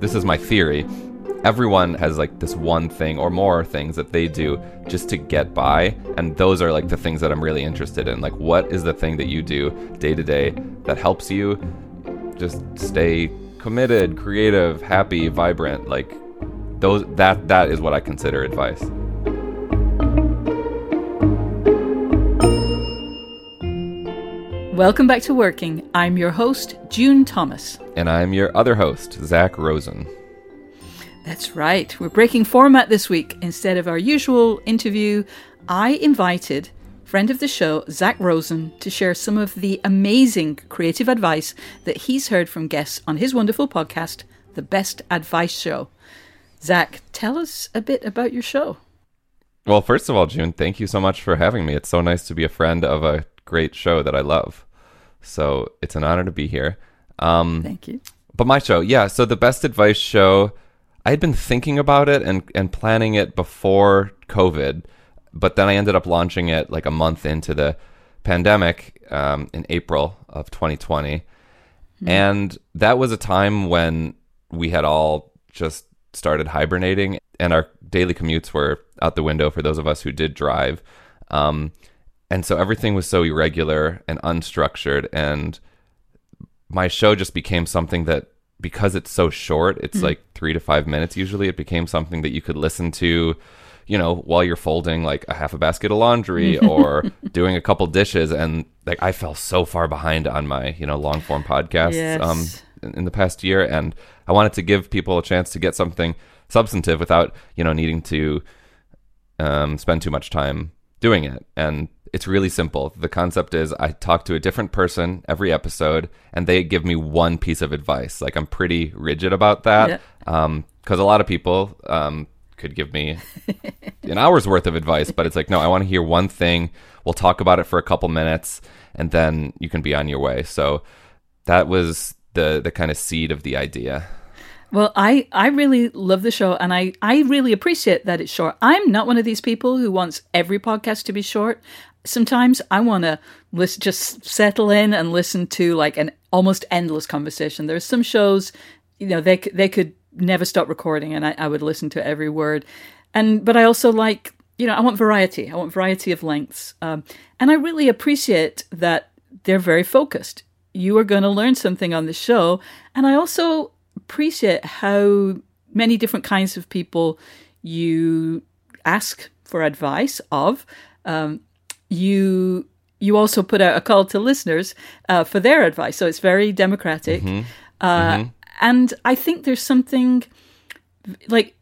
this is my theory. Everyone has like this one thing or more things that they do just to get by. And those are like the things that I'm really interested in. Like, what is the thing that you do day to day that helps you just stay committed, creative, happy, vibrant? Like, those that that is what I consider advice. Welcome back to Working. I'm your host, June Thomas. And I'm your other host, Zach Rosen. That's right. We're breaking format this week. Instead of our usual interview, I invited friend of the show, Zach Rosen, to share some of the amazing creative advice that he's heard from guests on his wonderful podcast, The Best Advice Show. Zach, tell us a bit about your show. Well, first of all, June, thank you so much for having me. It's so nice to be a friend of a great show that I love. So it's an honor to be here. Um, Thank you. But my show, yeah. So the best advice show, I had been thinking about it and and planning it before COVID, but then I ended up launching it like a month into the pandemic um, in April of 2020, mm. and that was a time when we had all just started hibernating and our daily commutes were out the window for those of us who did drive. Um, and so everything was so irregular and unstructured and my show just became something that because it's so short it's mm-hmm. like three to five minutes usually it became something that you could listen to you know while you're folding like a half a basket of laundry or doing a couple dishes and like i fell so far behind on my you know long form podcasts yes. um in, in the past year and i wanted to give people a chance to get something substantive without you know needing to um, spend too much time doing it and it's really simple. The concept is I talk to a different person every episode, and they give me one piece of advice. Like I'm pretty rigid about that, because yeah. um, a lot of people um, could give me an hour's worth of advice, but it's like no, I want to hear one thing. We'll talk about it for a couple minutes, and then you can be on your way. So that was the the kind of seed of the idea. Well, I, I really love the show and I, I really appreciate that it's short. I'm not one of these people who wants every podcast to be short sometimes I want to just settle in and listen to like an almost endless conversation. There's some shows, you know, they they could never stop recording, and I, I would listen to every word. And but I also like, you know, I want variety. I want variety of lengths, um, and I really appreciate that they're very focused. You are going to learn something on the show, and I also appreciate how many different kinds of people you ask for advice of. Um, you you also put out a call to listeners uh, for their advice. So it's very democratic. Mm-hmm. Uh, mm-hmm. And I think there's something like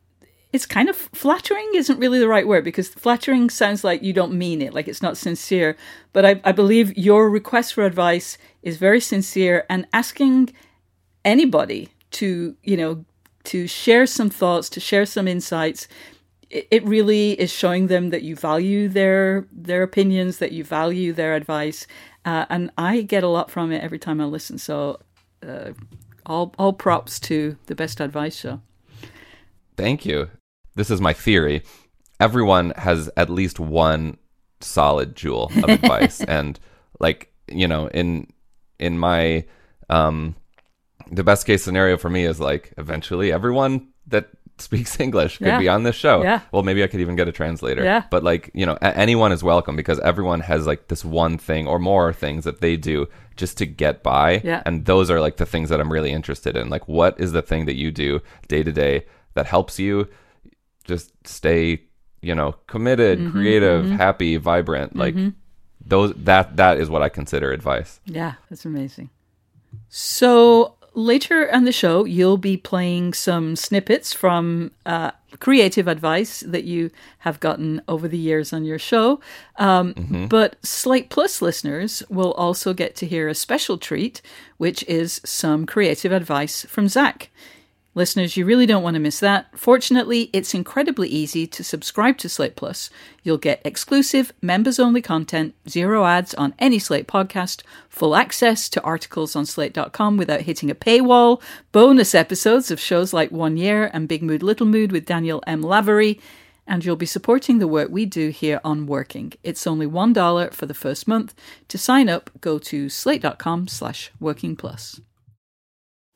it's kind of flattering isn't really the right word because flattering sounds like you don't mean it, like it's not sincere. But I, I believe your request for advice is very sincere and asking anybody to, you know, to share some thoughts, to share some insights it really is showing them that you value their their opinions, that you value their advice, uh, and I get a lot from it every time I listen. So, uh, all all props to the best advice show. Thank you. This is my theory. Everyone has at least one solid jewel of advice, and like you know, in in my um, the best case scenario for me is like eventually everyone that speaks English could yeah. be on this show. Yeah. Well, maybe I could even get a translator. Yeah. But like, you know, a- anyone is welcome because everyone has like this one thing or more things that they do just to get by. Yeah. And those are like the things that I'm really interested in. Like, what is the thing that you do day to day that helps you just stay, you know, committed, mm-hmm, creative, mm-hmm. happy, vibrant? Like mm-hmm. those that that is what I consider advice. Yeah, that's amazing. So later on the show, you'll be playing some snippets from uh, creative advice that you have gotten over the years on your show. Um, mm-hmm. But Slate Plus listeners will also get to hear a special treat, which is some creative advice from Zach. Listeners, you really don't want to miss that. Fortunately, it's incredibly easy to subscribe to Slate Plus. You'll get exclusive, members only content, zero ads on any Slate podcast, full access to articles on slate.com without hitting a paywall, bonus episodes of shows like One Year and Big Mood Little Mood with Daniel M. Lavery, and you'll be supporting the work we do here on Working. It's only $1 for the first month. To sign up, go to slate.com slash working plus.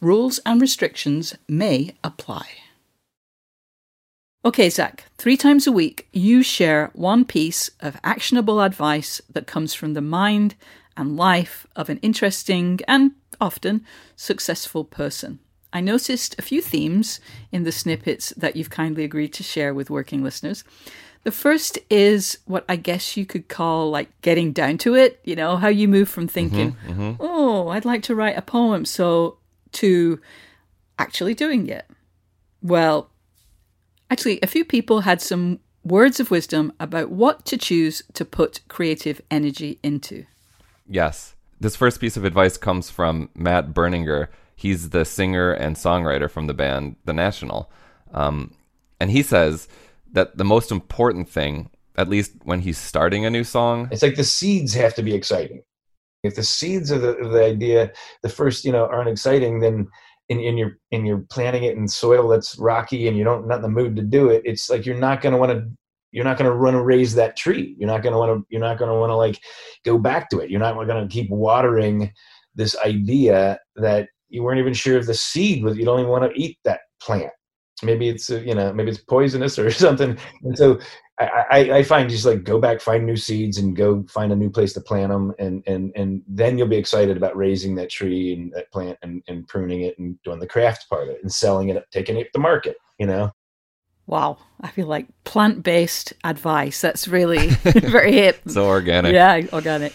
Rules and restrictions may apply. Okay, Zach, three times a week you share one piece of actionable advice that comes from the mind and life of an interesting and often successful person. I noticed a few themes in the snippets that you've kindly agreed to share with working listeners. The first is what I guess you could call like getting down to it, you know, how you move from thinking, mm-hmm, mm-hmm. oh, I'd like to write a poem, so to actually doing it. Well, actually, a few people had some words of wisdom about what to choose to put creative energy into. Yes. This first piece of advice comes from Matt Berninger. He's the singer and songwriter from the band The National. Um, and he says that the most important thing, at least when he's starting a new song, it's like the seeds have to be exciting. If the seeds of the, of the idea, the first, you know, aren't exciting, then in, your in you're planting it in soil that's rocky and you don't not in the mood to do it, it's like you're not going to want to you're not going to run and raise that tree. You're not going to want to you're not going to want to like go back to it. You're not going to keep watering this idea that you weren't even sure if the seed was. You don't even want to eat that plant. Maybe it's uh, you know maybe it's poisonous or something. And so I, I, find just like go back, find new seeds, and go find a new place to plant them, and and and then you'll be excited about raising that tree and that plant and, and pruning it and doing the craft part of it and selling it, taking it to the market. You know. Wow, I feel like plant based advice. That's really very hip. so organic. Yeah, organic.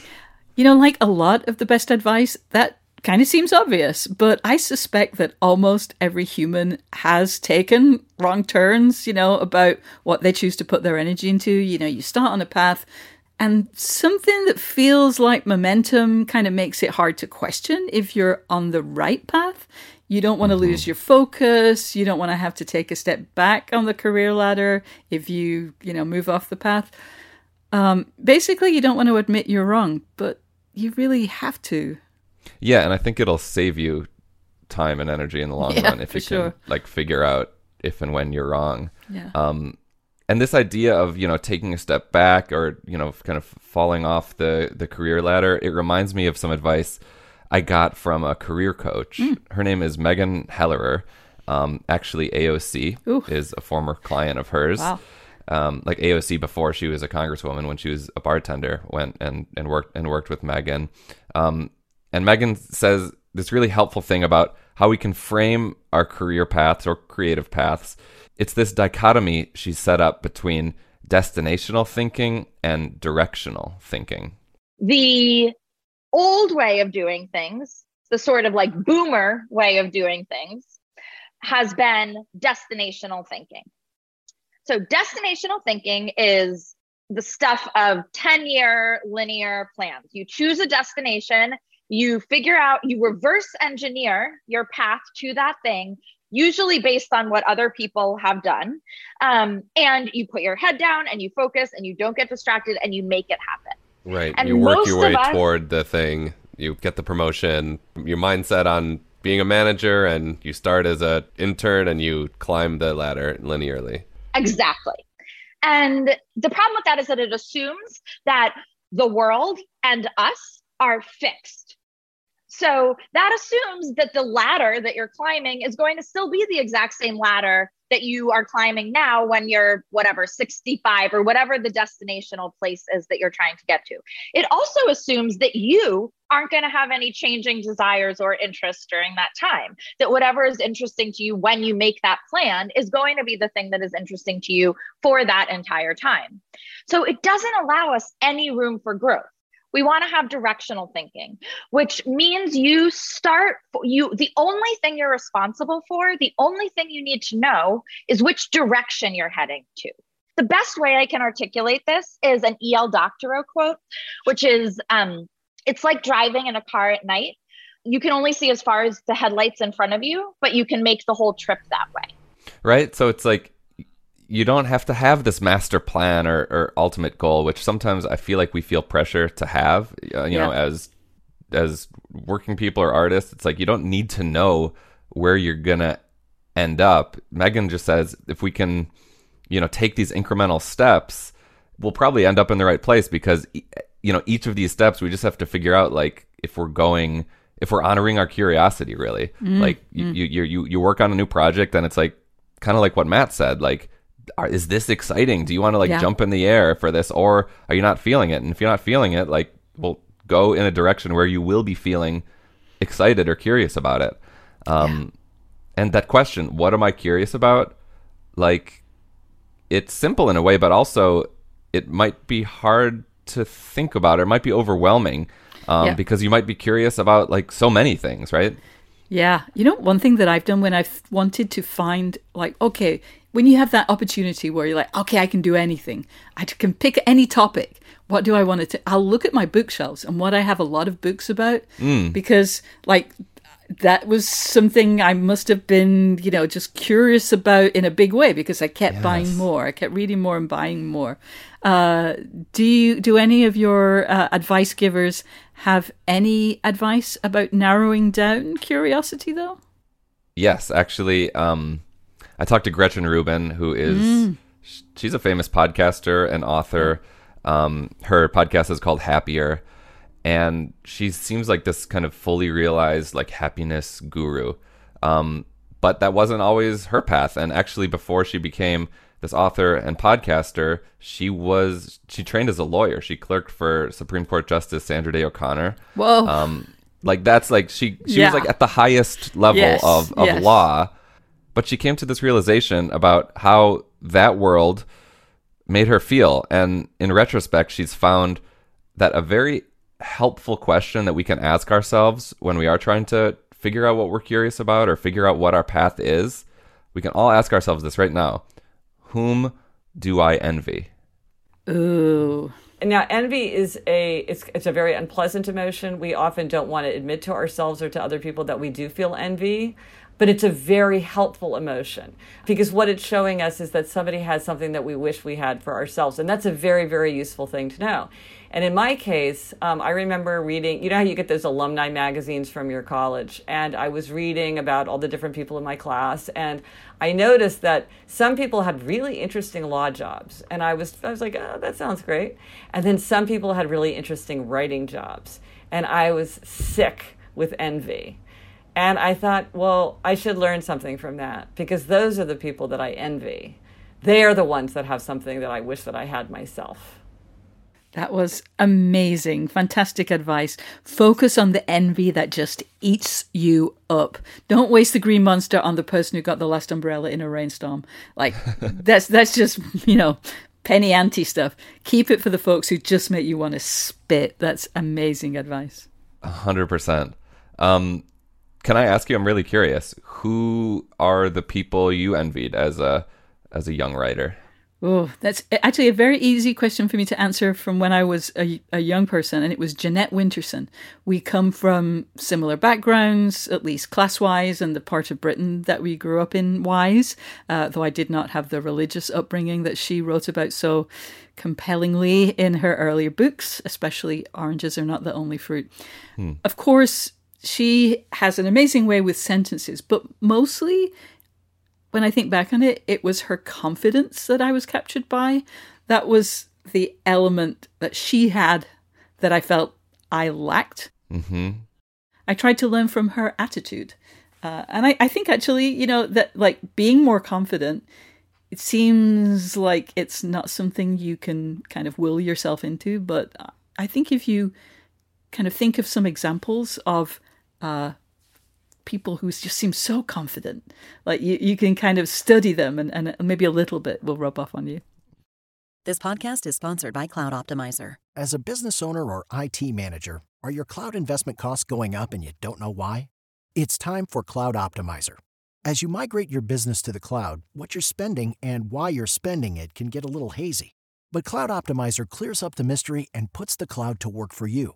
You know, like a lot of the best advice, that kind of seems obvious, but I suspect that almost every human has taken wrong turns, you know, about what they choose to put their energy into. You know, you start on a path and something that feels like momentum kind of makes it hard to question if you're on the right path. You don't want to mm-hmm. lose your focus. You don't want to have to take a step back on the career ladder if you, you know, move off the path. Um, basically, you don't want to admit you're wrong, but you really have to. Yeah, and I think it'll save you time and energy in the long yeah, run if you can like figure out if and when you're wrong. Yeah. Um, and this idea of you know taking a step back or you know kind of falling off the the career ladder, it reminds me of some advice I got from a career coach. Mm. Her name is Megan Hellerer. Um, actually, AOC Ooh. is a former client of hers. Wow. Um, like AOC before she was a congresswoman when she was a bartender went and, and worked and worked with Megan. Um, and Megan says this really helpful thing about how we can frame our career paths or creative paths. It's this dichotomy she's set up between destinational thinking and directional thinking. The old way of doing things, the sort of like boomer way of doing things, has been destinational thinking. So, destinational thinking is the stuff of 10 year linear plans. You choose a destination you figure out, you reverse engineer your path to that thing, usually based on what other people have done. Um, and you put your head down and you focus and you don't get distracted and you make it happen. Right. And you work your way us- toward the thing. You get the promotion. Your mindset on being a manager, and you start as a intern, and you climb the ladder linearly. Exactly. And the problem with that is that it assumes that the world and us are fixed. So that assumes that the ladder that you're climbing is going to still be the exact same ladder that you are climbing now when you're whatever 65 or whatever the destinational place is that you're trying to get to. It also assumes that you aren't going to have any changing desires or interests during that time. That whatever is interesting to you when you make that plan is going to be the thing that is interesting to you for that entire time. So it doesn't allow us any room for growth. We want to have directional thinking, which means you start you the only thing you're responsible for, the only thing you need to know is which direction you're heading to. The best way I can articulate this is an E.L. Doctorow quote, which is um, it's like driving in a car at night. You can only see as far as the headlights in front of you, but you can make the whole trip that way. right? So it's like you don't have to have this master plan or, or ultimate goal, which sometimes I feel like we feel pressure to have. Uh, you know, Yeah. as as working people or artists, it's like you don't need to know where you're gonna end up. Megan just says if we can, you know, take these incremental steps, we'll probably end up in the right place because you know each of these steps we just have to figure out like if we're going if we're honoring our curiosity really like you, you you you you work on a new project and it's like kind of like what Matt said like are, is this exciting? Do you want to like Yeah. jump in the air for this or are you not feeling it? And if you're not feeling it like well go in a direction where you will be feeling excited or curious about it. Um and that question what am i curious about? Like it's simple in a way but also it might be hard to think about or it might be overwhelming um, Yeah. because you might be curious about like so many things right? Yeah. You know, one thing that I've done when I've wanted to find, like, okay, when you have that opportunity where you're like, okay, I can do anything, I can pick any topic. What do I want to? I'll look at my bookshelves and what I have a lot of books about because, like, that was something I must have been, you know, just curious about in a big way because I kept buying more. I kept reading more and buying more. Uh, do you, do any of your uh, advice givers have any advice about narrowing down curiosity though? Yes, actually, um, I talked to Gretchen Rubin, who is sh- she's a famous podcaster and author. Um, her podcast is called Happier, and she seems like this kind of fully realized like happiness guru. Um, but that wasn't always her path. And actually, before she became this author and podcaster, she was she trained as a lawyer. She clerked for Supreme Court Justice Sandra Day O'Connor. Whoa. Um, like that's like she she Yeah. was like at the highest level Yes, of of yes. law, but she came to this realization about how that world made her feel, and in retrospect, she's found that a very helpful question that we can ask ourselves when we are trying to figure out what we're curious about or figure out what our path is, we can all ask ourselves this right now: Whom do I envy? Ooh. Now, envy is a it's it's a very unpleasant emotion. We often don't want to admit to ourselves or to other people that we do feel envy, but it's a very helpful emotion because what it's showing us is that somebody has something that we wish we had for ourselves, and that's a very very useful thing to know. And in my case, um, I remember reading. You know how you get those alumni magazines from your college, and I was reading about all the different people in my class, and I noticed that some people had really interesting law jobs, and I was I was like, oh, that sounds great. And then some people had really interesting writing jobs, and I was sick with envy. And I thought, well, I should learn something from that because those are the people that I envy. They are the ones that have something that I wish that I had myself. That was amazing. Fantastic advice. Focus on the envy that just eats you up. Don't waste the green monster on the person who got the last umbrella in a rainstorm. Like that's that's just, you know, penny ante stuff. Keep it for the folks who just make you want to spit. That's amazing advice. A hundred percent. Um, can I ask you? I'm really curious. Who are the people you envied as a as a young writer? Oh, that's actually a very easy question for me to answer from when I was a, a, young person, and it was Jeanette Winterson. We come from similar backgrounds, at least class wise, and the part of Britain that we grew up in wise, uh, though I did not have the religious upbringing that she wrote about so compellingly in her earlier books, especially Oranges Are Not the Only Fruit. Hmm. Of course, she has an amazing way with sentences, but mostly when I think back on it, it was her confidence that I was captured by. That was the element that she had that I felt I lacked. Mm-hmm. I tried to learn from her attitude. Uh, and I, I think actually, you know, that like being more confident, it seems like it's not something you can kind of will yourself into. But I think if you kind of think of some examples of uh, people who just seem so confident. Like you, you can kind of study them and, and maybe a little bit will rub off on you. This podcast is sponsored by Cloud Optimizer. As a business owner or IT manager, are your cloud investment costs going up and you don't know why? It's time for Cloud Optimizer. As you migrate your business to the cloud, what you're spending and why you're spending it can get a little hazy. But Cloud Optimizer clears up the mystery and puts the cloud to work for you.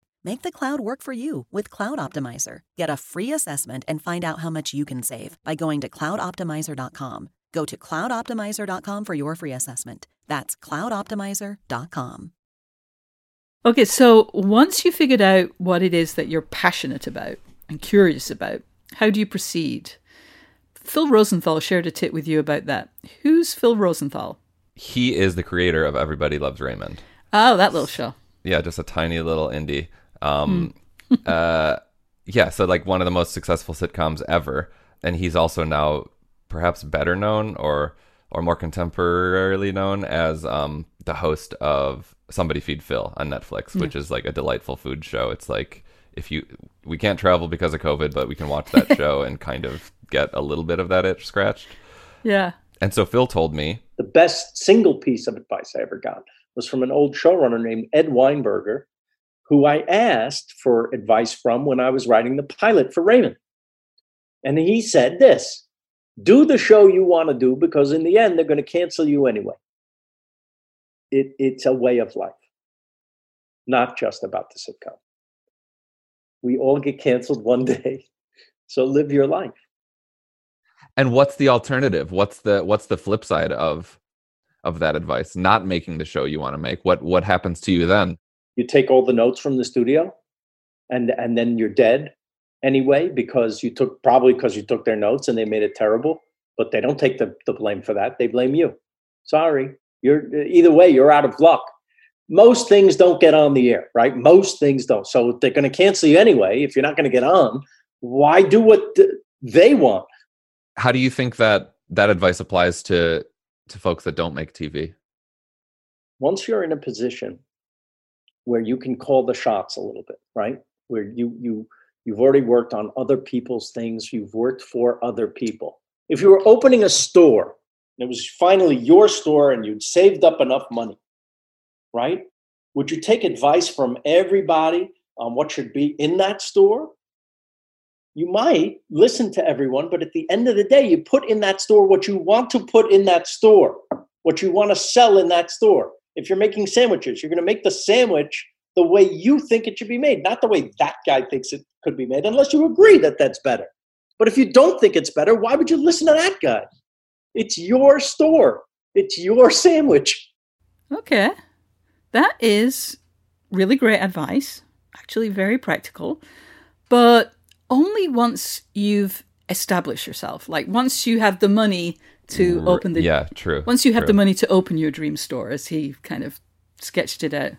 Make the cloud work for you with Cloud Optimizer. Get a free assessment and find out how much you can save by going to cloudoptimizer.com. Go to cloudoptimizer.com for your free assessment. That's cloudoptimizer.com. Okay, so once you figured out what it is that you're passionate about and curious about, how do you proceed? Phil Rosenthal shared a tip with you about that. Who's Phil Rosenthal? He is the creator of Everybody Loves Raymond. Oh, that little show. Yeah, just a tiny little indie. Um, hmm. uh, yeah, so like one of the most successful sitcoms ever, and he's also now perhaps better known or or more contemporarily known as um, the host of Somebody Feed Phil on Netflix, which is like a delightful food show. It's like if you we can't travel because of COVID, but we can watch that show and kind of get a little bit of that itch scratched. Yeah. And so Phil told me the best single piece of advice I ever got was from an old showrunner named Ed Weinberger, who I asked for advice from when I was writing the pilot for Raymond. And he said this do the show you want to do because in the end, they're going to cancel you anyway. It, it's a way of life, not just about the sitcom. We all get canceled one day. So live your life. And what's the alternative? What's the what's the flip side of of that advice? Not making the show you want to make. What what happens to you then? You take all the notes from the studio and and then you're dead anyway because you took probably because you took their notes and they made it terrible but they don't take the, the blame for that. They blame you. Sorry. You're either way you're out of luck. Most things don't get on the air right? Most things don't. So they're going to cancel you anyway if you're not going to get on why do what they want? How do you think that that advice applies to to folks that don't make tv once you're in a position where you can call the shots a little bit, right? Where you you you've already worked on other people's things, you've worked for other people. If you were opening a store, and it was finally your store and you'd saved up enough money, right? Would you take advice from everybody on what should be in that store? You might listen to everyone, but at the end of the day, you put in that store what you want to put in that store, what you want to sell in that store if you're making sandwiches, you're going to make the sandwich the way you think it should be made, not the way that guy thinks it could be made, unless you agree that that's better. But if you don't think it's better, why would you listen to that guy? It's your store, it's your sandwich. Okay. That is really great advice, actually, very practical, but only once you've established yourself. Like, once you have the money to mm, open the yeah true once you have true. the money to open your dream store as he kind of sketched it out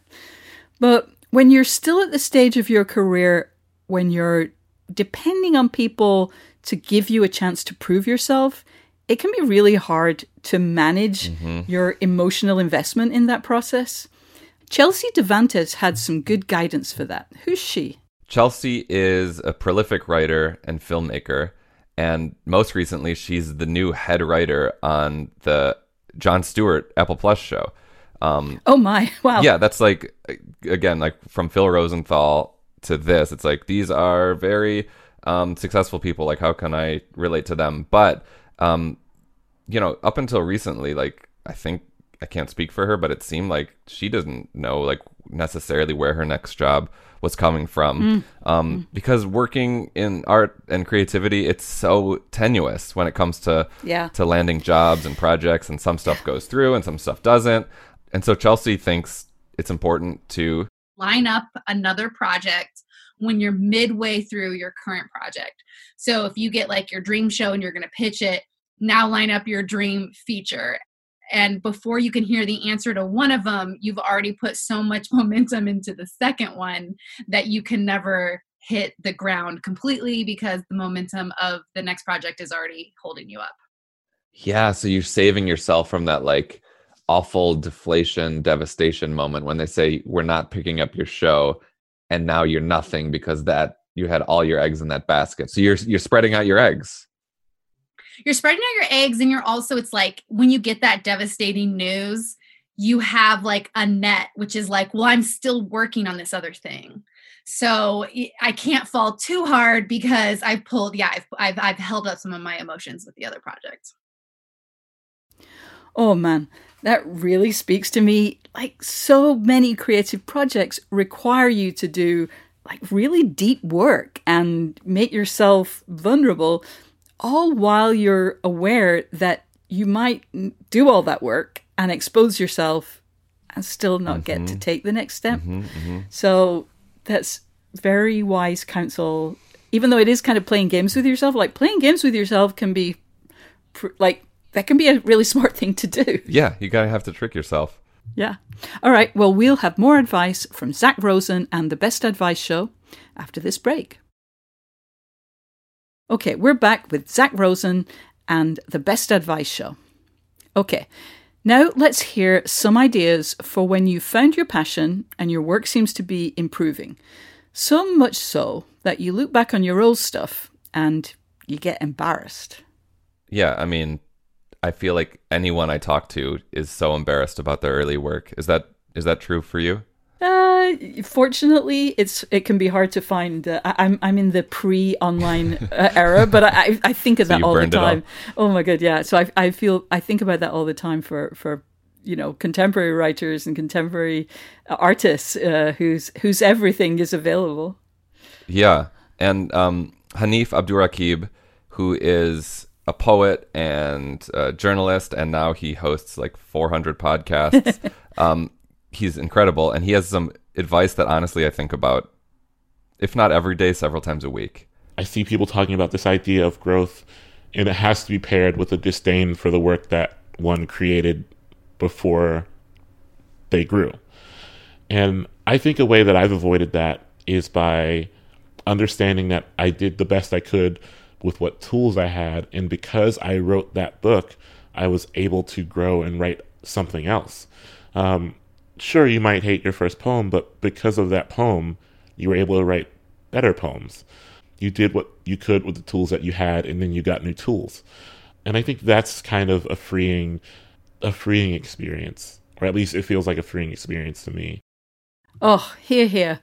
but when you're still at the stage of your career when you're depending on people to give you a chance to prove yourself it can be really hard to manage mm-hmm. your emotional investment in that process. Chelsea Devantez had some good guidance for that. Who's she? Chelsea is a prolific writer and filmmaker, and most recently, she's the new head writer on the Jon Stewart Apple Plus show. Um, Oh my, wow. yeah, that's like again, like from Phil Rosenthal to this. It's like these are very um, successful people. Like, how can I relate to them? But um, you know, up until recently, like I think I can't speak for her, but it seemed like she doesn't know like necessarily where her next job was coming from. Um, because working in art and creativity, it's so tenuous when it comes to Yeah. to landing jobs and projects, and some stuff goes through and some stuff doesn't. And so Chelsea thinks it's important to line up another project when you're midway through your current project. So if you get like your dream show and you're going to pitch it, now line up your dream feature. And before you can hear the answer to one of them, you've already put so much momentum into the second one that you can never hit the ground completely because the momentum of the next project is already holding you up. Yeah, so you're saving yourself from that like awful deflation, devastation moment when they say we're not picking up your show and now you're nothing because that you had all your eggs in that basket. So you're you're spreading out your eggs. You're spreading out your eggs and you're also it's like when you get that devastating news you have like a net which is like well i'm still working on this other thing. So i can't fall too hard because i've pulled yeah i've i've, I've held up some of my emotions with the other project. Oh man, that really speaks to me. Like so many creative projects require you to do like really deep work and make yourself vulnerable, all while you're aware that you might do all that work and expose yourself and still not get to mm-hmm. take the next step. Mm-hmm, mm-hmm. So that's very wise counsel. Even though it is kind of playing games with yourself, like playing games with yourself can be pr- like that can be a really smart thing to do. Yeah, you gotta have to trick yourself. Yeah. All right. Well, we'll have more advice from Zach Rosen and the Best Advice Show after this break. Okay, we're back with Zach Rosen and the Best Advice Show. Okay, now let's hear some ideas for when you found your passion and your work seems to be improving. So much so that you look back on your old stuff and you get embarrassed. Yeah, I mean, I feel like anyone I talk to is so embarrassed about their early work. Is that is that true for you? Uh, fortunately, it's it can be hard to find. Uh, I, I'm I'm in the pre-online uh, era, but I I think of So that all the burned it all. time. Oh my god, yeah. So I I feel I think about that all the time for for you know contemporary writers and contemporary uh, artists uh, whose whose everything is available. Yeah, and um, Hanif Abdurraqib, who is a poet and a journalist, and now he hosts like 400 podcasts. um, he's incredible, and he has some advice that honestly I think about, if not every day, several times a week. I see people talking about this idea of growth, and it has to be paired with a disdain for the work that one created before they grew. And I think a way that I've avoided that is by understanding that I did the best I could with what tools I had. And because I wrote that book, I was able to grow and write something else. Um, sure, you might hate your first poem, but because of that poem, you were able to write better poems. You did what you could with the tools that you had, and then you got new tools. And I think that's kind of a freeing, a freeing experience, or at least it feels like a freeing experience to me. Oh, here, here.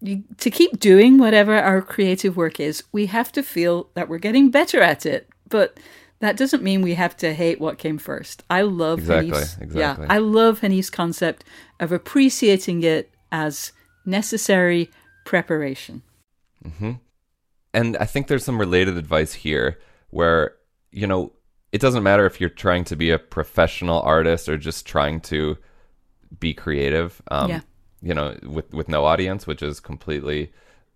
You, to keep doing whatever our creative work is, we have to feel that we're getting better at it. But that doesn't mean we have to hate what came first. I love Exactly, Hanif's, exactly. Yeah, I love Hanif's concept of appreciating it as necessary preparation. And I think there's some related advice here where, you know, it doesn't matter if you're trying to be a professional artist or just trying to be creative. Um, Yeah. You know, with, with no audience, which is completely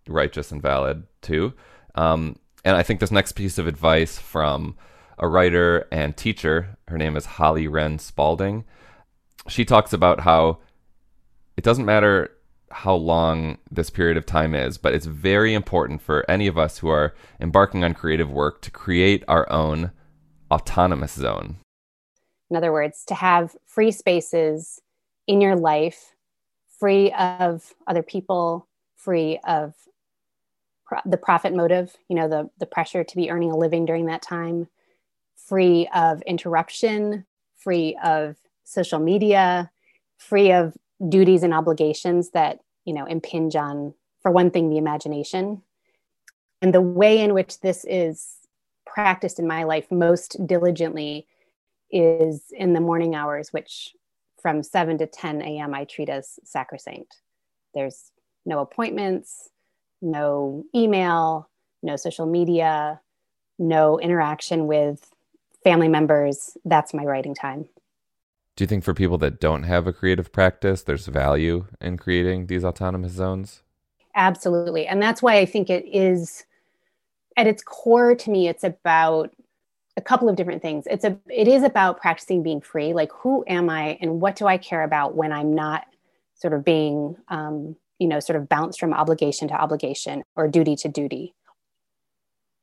righteous and valid too. Um, and I think this next piece of advice from a writer and teacher, her name is Holly Wren Spalding. She talks about how it doesn't matter how long this period of time is, but it's very important for any of us who are embarking on creative work to create our own autonomous zone? In other words, to have free spaces in your life, free of other people, free of pro- the profit motive, you know, the, the pressure to be earning a living during that time, free of interruption, free of social media, free of duties and obligations that, you know, impinge on, for one thing, the imagination. And the way in which this is practiced in my life most diligently is in the morning hours, which from 7 to 10 a.m. I treat as sacrosanct. There's no appointments, no email, no social media, no interaction with family members. That's my writing time. Do you think for people that don't have a creative practice, there's value in creating these autonomous zones? Absolutely. And that's why I think it is at its core to me it's about a couple of different things. It's a it is about practicing being free. Like who am I and what do I care about when I'm not sort of being um, you know, sort of bounced from obligation to obligation or duty to duty.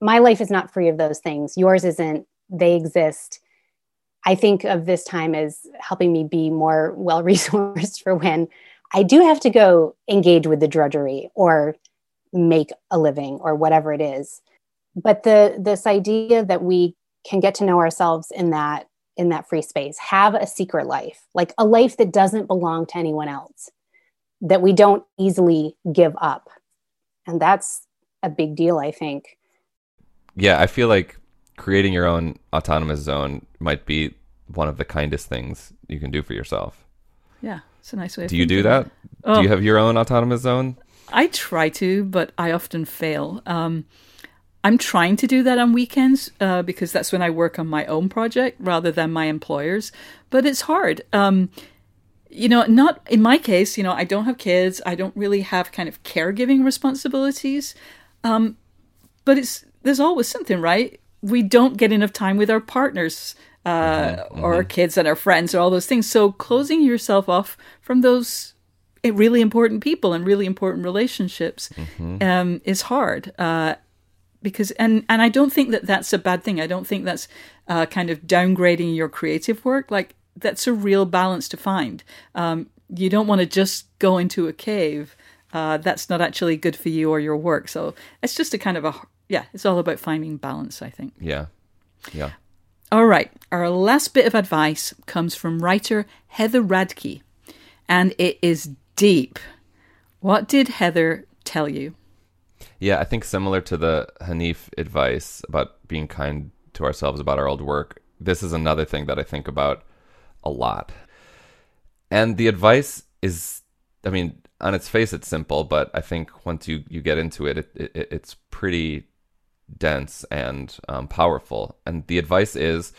My life is not free of those things. Yours isn't. They exist. I think of this time as helping me be more well resourced for when I do have to go engage with the drudgery or make a living or whatever it is. But the this idea that we can get to know ourselves in that in that free space, have a secret life, like a life that doesn't belong to anyone else that we don't easily give up. And that's a big deal, I think. Yeah, I feel like creating your own autonomous zone might be one of the kindest things you can do for yourself. Yeah, it's a nice way. Do you do that? Oh, do you have your own autonomous zone? I try to, but I often fail. Um, I'm trying to do that on weekends uh, because that's when I work on my own project rather than my employer's. But it's hard. Um, you know, not in my case, you know, I don't have kids. I don't really have kind of caregiving responsibilities. Um, but it's there's always something, right? We don't get enough time with our partners uh, mm-hmm. or our mm-hmm. kids and our friends or all those things. So closing yourself off from those eh, really important people and really important relationships mm-hmm. um, is hard. Uh, because and and I don't think that that's a bad thing. I don't think that's uh, kind of downgrading your creative work. Like that's a real balance to find. Um, you don't want to just go into a cave. Uh, that's not actually good for you or your work. So it's just a kind of a yeah. It's all about finding balance. I think. Yeah, yeah. All right. Our last bit of advice comes from writer Heather Radke, and it is deep. What did Heather tell you? Yeah, I think similar to the Hanif advice about being kind to ourselves about our old work. This is another thing that I think about a lot. And the advice is, I mean, on its face, it's simple, but I think once you, you get into it, it, it it's pretty dense and um, powerful. And the advice is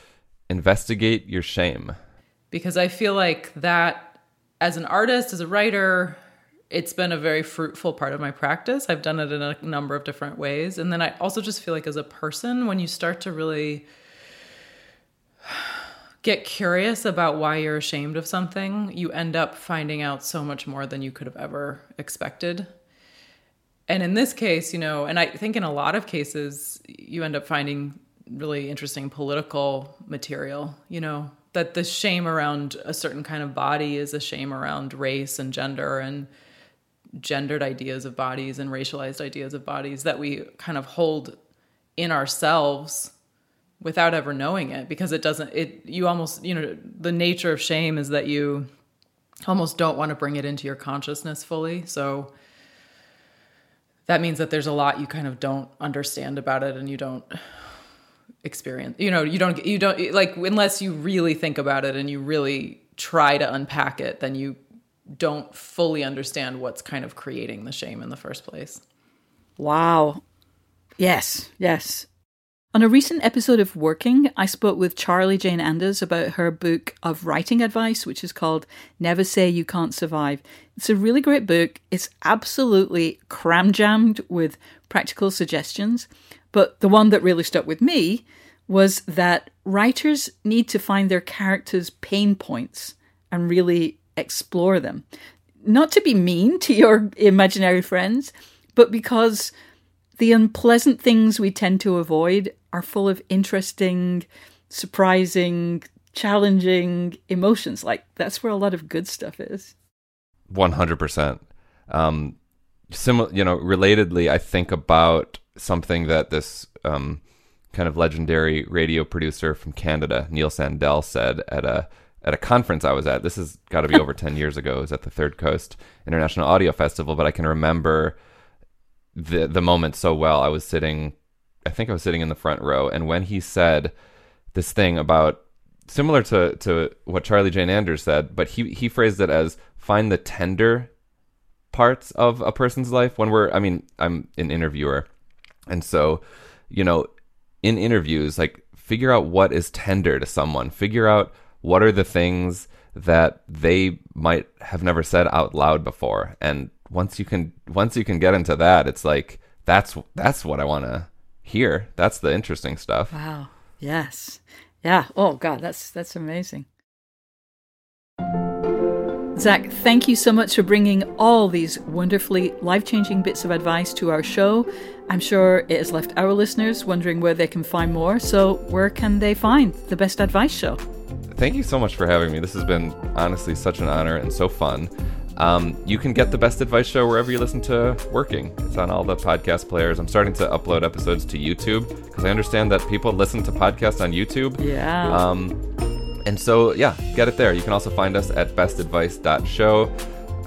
investigate your shame. Because I feel like that, as an artist, as a writer, it's been a very fruitful part of my practice. I've done it in a number of different ways. And then I also just feel like, as a person, when you start to really get curious about why you're ashamed of something, you end up finding out so much more than you could have ever expected. And in this case, you know, and I think in a lot of cases, you end up finding really interesting political material, you know, that the shame around a certain kind of body is a shame around race and gender and gendered ideas of bodies and racialized ideas of bodies that we kind of hold in ourselves without ever knowing it because it doesn't it you almost you know the nature of shame is that you almost don't want to bring it into your consciousness fully. So that means that there's a lot you kind of don't understand about it and you don't experience you know you don't you don't like unless you really think about it and you really try to unpack it then you don't fully understand what's kind of creating the shame in the first place. Wow. Yes yes on a recent episode of Working, I spoke with Charlie Jane Anders about her book of writing advice, which is called Never Say You Can't Survive. It's a really great book. It's absolutely cram jammed with practical suggestions. But the one that really stuck with me was that writers need to find their characters' pain points and really explore them. Not to be mean to your imaginary friends, but because the unpleasant things we tend to avoid are full of interesting surprising, challenging emotions. Like that's where a lot of good stuff is. One hundred percent. Um, similar, you know, relatedly, I think about something that this um, kind of legendary radio producer from Canada, Neil Sandell, said at a at a conference I was at. This has got to be over ten years ago. It was at the Third Coast International Audio Festival, but I can remember the the moment so well. I was sitting, I think I was sitting in the front row, and when he said this thing about similar to to what Charlie Jane Anders said, but he he phrased it as find the tender parts of a person's life when we're I mean, I'm an interviewer. And so, you know, in interviews, like figure out what is tender to someone. Figure out what are the things that they might have never said out loud before. And once you can once you can get into that, it's like that's that's what I want to hear. That's the interesting stuff. Wow. Yes. Yeah. Oh God, that's that's amazing. Zach, thank you so much for bringing all these wonderfully life changing bits of advice to our show. I'm sure it has left our listeners wondering where they can find more. So, where can they find the Best Advice Show? Thank you so much for having me. This has been honestly such an honor and so fun. Um, you can get the Best Advice Show wherever you listen to Working. It's on all the podcast players. I'm starting to upload episodes to YouTube because I understand that people listen to podcasts on YouTube. Yeah. Um, and so, yeah, get it there. You can also find us at bestadvice.show.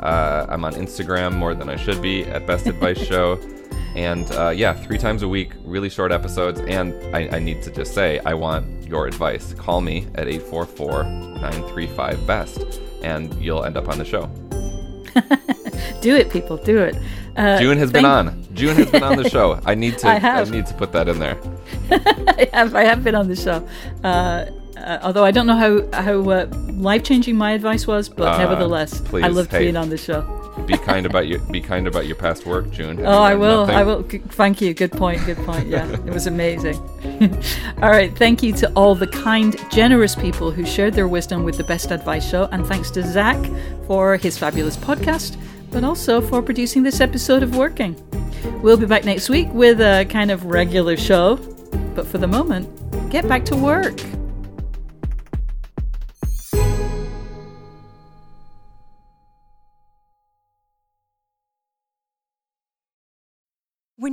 Uh, I'm on Instagram more than I should be at Best Advice Show. And uh, yeah, three times a week, really short episodes. And I, I need to just say, I want your advice. Call me at 844 935 BEST, and you'll end up on the show. do it, people. Do it. Uh, June has been on. June has been on the show. I need to. I, I need to put that in there. I have. I have been on the show. Uh, uh, although I don't know how how uh, life changing my advice was, but uh, nevertheless, please, I loved hey, being on the show. Be kind about your be kind about your past work, June. Have oh, I will. Nothing? I will. Thank you. Good point. Good point. Yeah, it was amazing. all right. Thank you to all the kind, generous people who shared their wisdom with the Best Advice Show, and thanks to Zach for his fabulous podcast, but also for producing this episode of Working. We'll be back next week with a kind of regular show, but for the moment, get back to work.